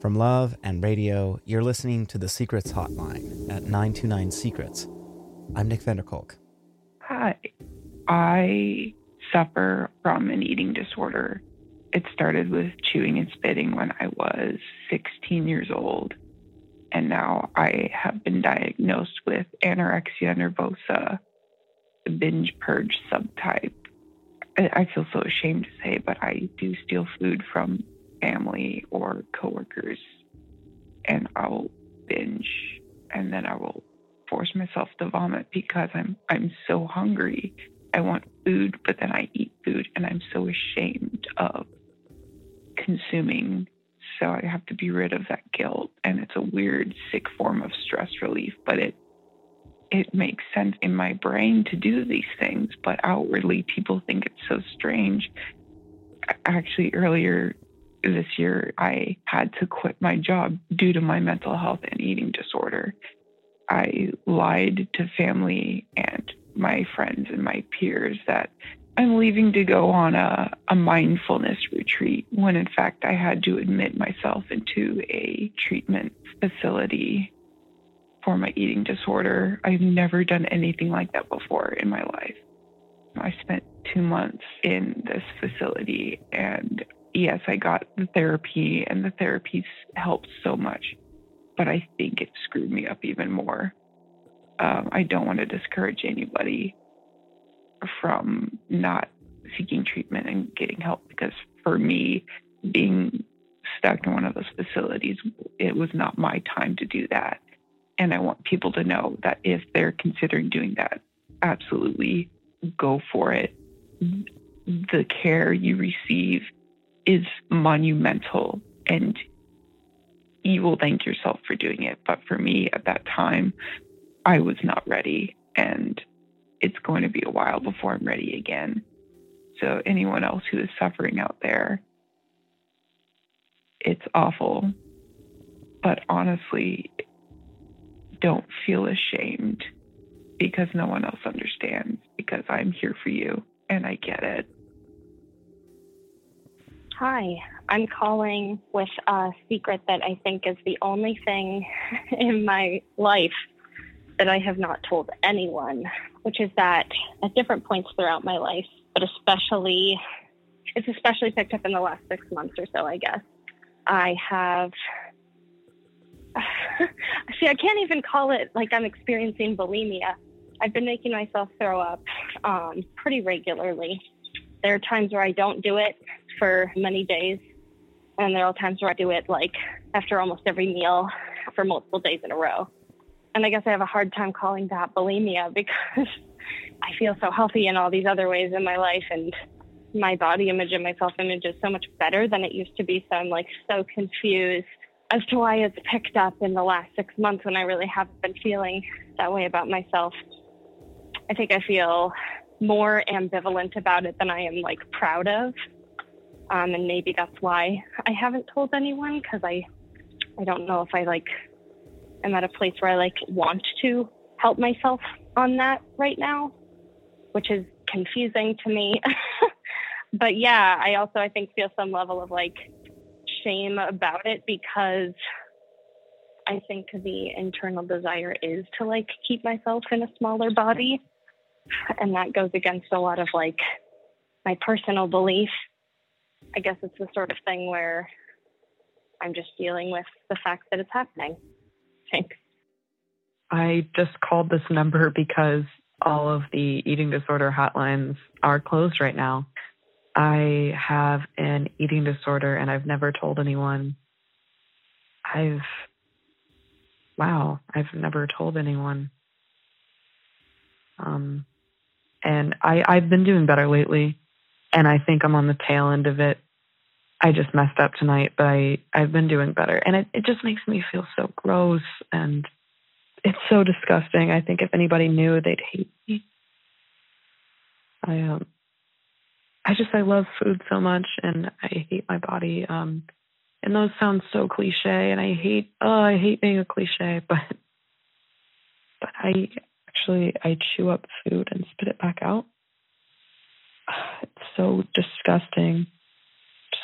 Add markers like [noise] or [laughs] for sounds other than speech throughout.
From love and radio, you're listening to the Secrets Hotline at 929 Secrets. I'm Nick van der Kolk. Hi. I suffer from an eating disorder. It started with chewing and spitting when I was 16 years old. And now I have been diagnosed with anorexia nervosa, the binge purge subtype. I feel so ashamed to say, but I do steal food from family or coworkers, and I'll binge, and then I will force myself to vomit because I'm I'm so hungry. I want food, but then I eat food, and I'm so ashamed of consuming. So I have to be rid of that guilt, and it's a weird, sick form of stress relief, but it it makes sense in my brain to do these things, but outwardly people think it's so strange. Actually, earlier this year, I had to quit my job due to my mental health and eating disorder. I lied to family and my friends and my peers that I'm leaving to go on a, a mindfulness retreat when in fact I had to admit myself into a treatment facility for my eating disorder. I've never done anything like that before in my life. I spent two months in this facility and yes, I got the therapy and the therapy helped so much, but I think it screwed me up even more. Um, I don't want to discourage anybody from not seeking treatment and getting help because for me, being stuck in one of those facilities, it was not my time to do that. And I want people to know that if they're considering doing that, absolutely go for it. The care you receive is monumental and you will thank yourself for doing it. But for me at that time, I was not ready and it's going to be a while before I'm ready again. So, anyone else who is suffering out there, it's awful. But honestly, don't feel ashamed because no one else understands because I'm here for you and I get it. Hi, I'm calling with a secret that I think is the only thing [laughs] in my life that I have not told anyone, which is that at different points throughout my life, but especially, it's especially picked up in the last six months or so, I guess. I have, [sighs] see, I can't even call it like I'm experiencing bulimia. I've been making myself throw up um, pretty regularly. There are times where I don't do it, for many days. And there are times where I do it like after almost every meal for multiple days in a row. And I guess I have a hard time calling that bulimia because [laughs] I feel so healthy in all these other ways in my life and my body image and my self image is so much better than it used to be. So I'm like so confused as to why it's picked up in the last six months when I really haven't been feeling that way about myself. I think I feel more ambivalent about it than I am like proud of. Um, and maybe that's why I haven't told anyone because I, I don't know if I like am at a place where I like want to help myself on that right now, which is confusing to me. [laughs] but yeah, I also I think feel some level of like shame about it because I think the internal desire is to like keep myself in a smaller body. And that goes against a lot of like my personal belief I guess it's the sort of thing where I'm just dealing with the fact that it's happening. Thanks. I just called this number because all of the eating disorder hotlines are closed right now. I have an eating disorder and I've never told anyone. I've, wow, I've never told anyone. Um, and I, I've been doing better lately and I think I'm on the tail end of it. I just messed up tonight, but I, I've been doing better. And it, it just makes me feel so gross and it's so disgusting. I think if anybody knew, they'd hate me. I um I just I love food so much and I hate my body. Um and those sound so cliche and I hate oh I hate being a cliche, [laughs] but but I actually I chew up food and spit it back out. So disgusting. Just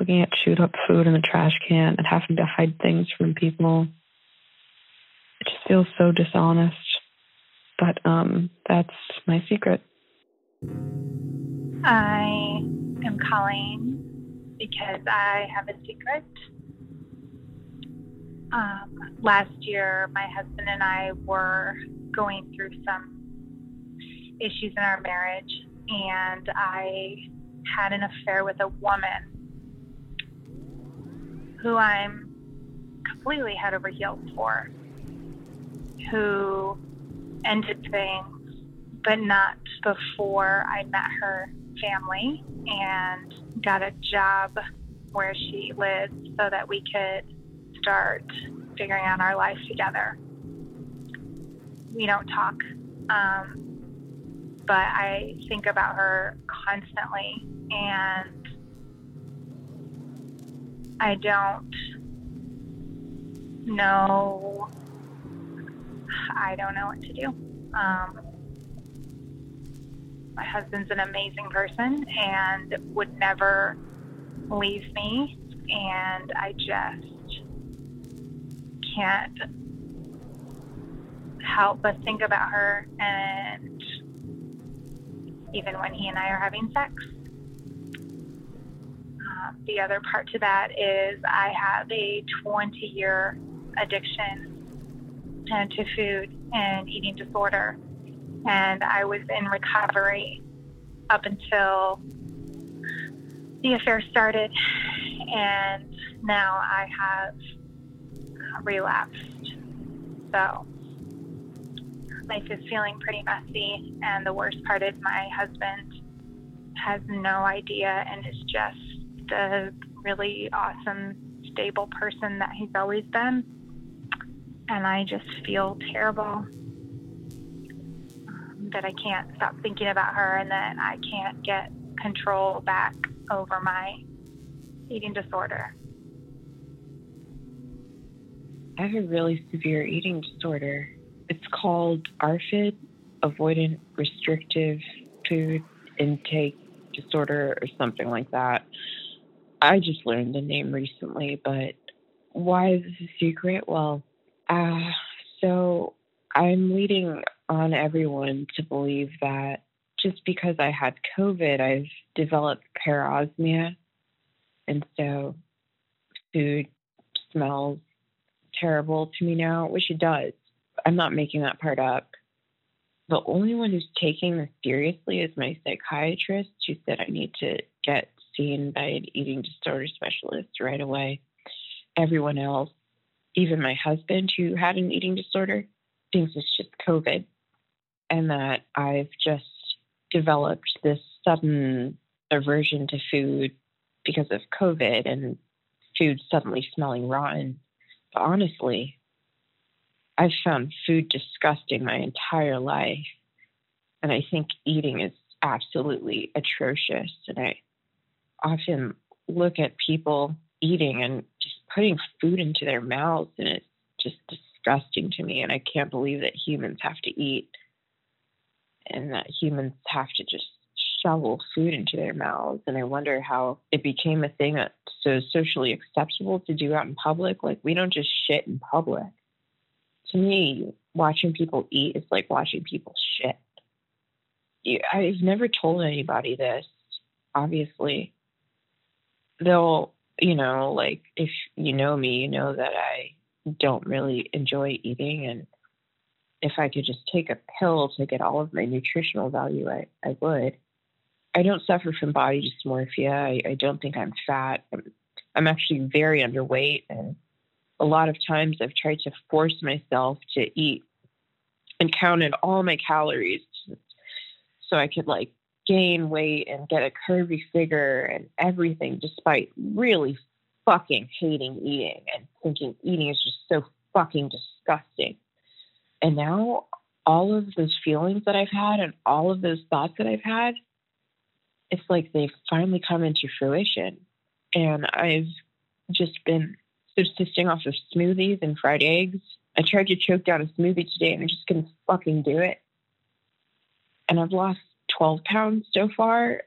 looking at chewed up food in the trash can and having to hide things from people. It just feels so dishonest. But um, that's my secret. I am calling because I have a secret. Um, last year, my husband and I were going through some issues in our marriage, and I had an affair with a woman who I'm completely head over heels for, who ended things, but not before I met her family and got a job where she lives so that we could start figuring out our life together. We don't talk, um, but I think about her constantly, and I don't know. I don't know what to do. Um, my husband's an amazing person and would never leave me, and I just can't help but think about her and even when he and I are having sex. Um, the other part to that is I have a 20 year addiction to food and eating disorder and I was in recovery up until the affair started, and now I have relapsed. So life is feeling pretty messy, and the worst part is my husband has no idea and is just the really awesome, stable person that he's always been. And I just feel terrible um, that I can't stop thinking about her and that I can't get control back over my eating disorder. I have a really severe eating disorder. It's called ARFID, Avoidant Restrictive Food Intake Disorder, or something like that. I just learned the name recently, but why is this a secret? Well, uh, so I'm leading on everyone to believe that just because I had COVID, I've developed parosmia. And so food smells terrible to me now, which it does. I'm not making that part up. The only one who's taking this seriously is my psychiatrist. She said I need to get seen by an eating disorder specialist right away. Everyone else, even my husband who had an eating disorder, thinks it's just COVID and that I've just developed this sudden aversion to food because of COVID and food suddenly smelling rotten. But honestly, I've found food disgusting my entire life. And I think eating is absolutely atrocious. And I often look at people eating and just putting food into their mouths, and it's just disgusting to me. And I can't believe that humans have to eat and that humans have to just shovel food into their mouths. And I wonder how it became a thing that's so socially acceptable to do out in public. Like, we don't just shit in public. To me, watching people eat is like watching people shit. I've never told anybody this, obviously. They'll, you know, like if you know me, you know that I don't really enjoy eating and if I could just take a pill to get all of my nutritional value, I, I would. I don't suffer from body dysmorphia. I, I don't think I'm fat. I'm, I'm actually very underweight. And a lot of times I've tried to force myself to eat and counted all my calories so I could like gain weight and get a curvy figure and everything, despite really fucking hating eating and thinking eating is just so fucking disgusting. And now all of those feelings that I've had and all of those thoughts that I've had, it's like they've finally come into fruition. And I've just been subsisting off of smoothies and fried eggs. I tried to choke down a smoothie today and I just couldn't fucking do it. And I've lost 12 pounds so far.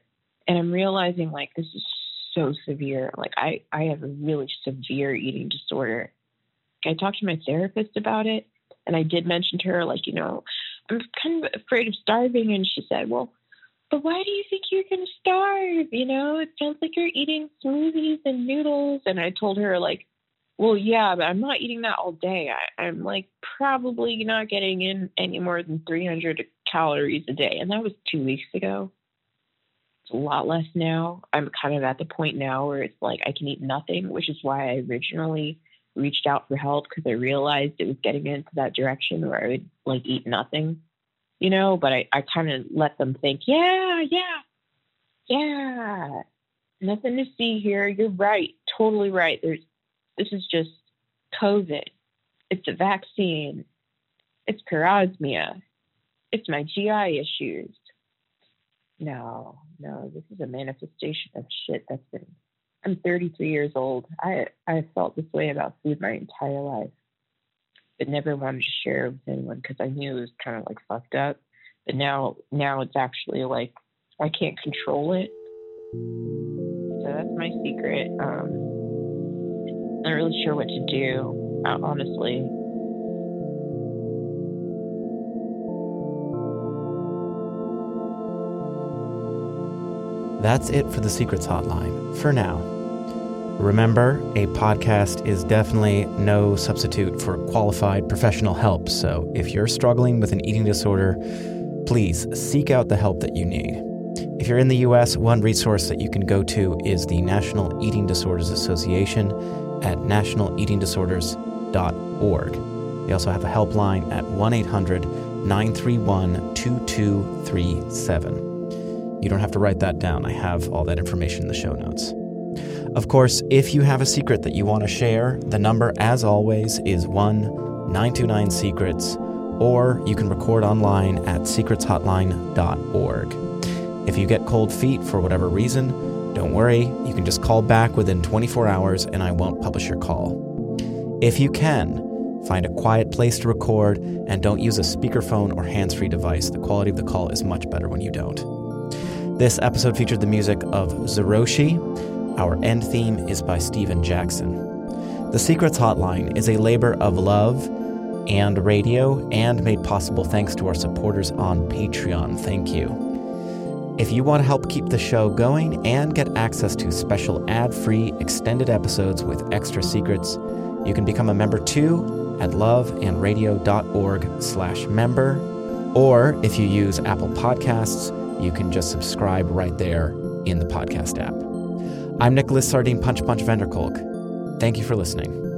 And I'm realizing like this is so severe. Like I, I have a really severe eating disorder. I talked to my therapist about it and I did mention to her, like, you know, I'm kind of afraid of starving. And she said, well, but why do you think you're going to starve? You know, it sounds like you're eating smoothies and noodles. And I told her, like, well, yeah, but I'm not eating that all day. I, I'm like probably not getting in any more than 300 calories a day. And that was two weeks ago. It's a lot less now. I'm kind of at the point now where it's like I can eat nothing, which is why I originally reached out for help because I realized it was getting into that direction where I would like eat nothing, you know, but I, I kind of let them think, yeah, yeah, yeah, nothing to see here. You're right. Totally right. There's, this is just COVID. It's a vaccine. It's parosmia. It's my GI issues. No, no, this is a manifestation of shit that's been I'm 33 years old. I I felt this way about food my entire life, but never wanted to share it with anyone because I knew it was kind of like fucked up. But now now it's actually like I can't control it. So that's my secret. Um, not really sure what to do, uh, honestly. That's it for the Secrets Hotline for now. Remember, a podcast is definitely no substitute for qualified professional help, so if you're struggling with an eating disorder, please seek out the help that you need. If you're in the US, one resource that you can go to is the National Eating Disorders Association at nationaleatingdisorders.org. They also have a helpline at 1 800 931 2237. You don't have to write that down. I have all that information in the show notes. Of course, if you have a secret that you want to share, the number, as always, is 1 929 Secrets, or you can record online at secretshotline.org. If you get cold feet for whatever reason, don't worry, you can just call back within 24 hours and I won't publish your call. If you can, find a quiet place to record and don't use a speakerphone or hands free device. The quality of the call is much better when you don't. This episode featured the music of Zeroshi. Our end theme is by Steven Jackson. The Secrets Hotline is a labor of love and radio and made possible thanks to our supporters on Patreon. Thank you. If you want to help keep the show going and get access to special ad-free extended episodes with extra secrets, you can become a member too at loveandradio.org slash member. Or if you use Apple Podcasts, you can just subscribe right there in the podcast app. I'm Nicholas Sardine Punch Punch van der Kolk. Thank you for listening.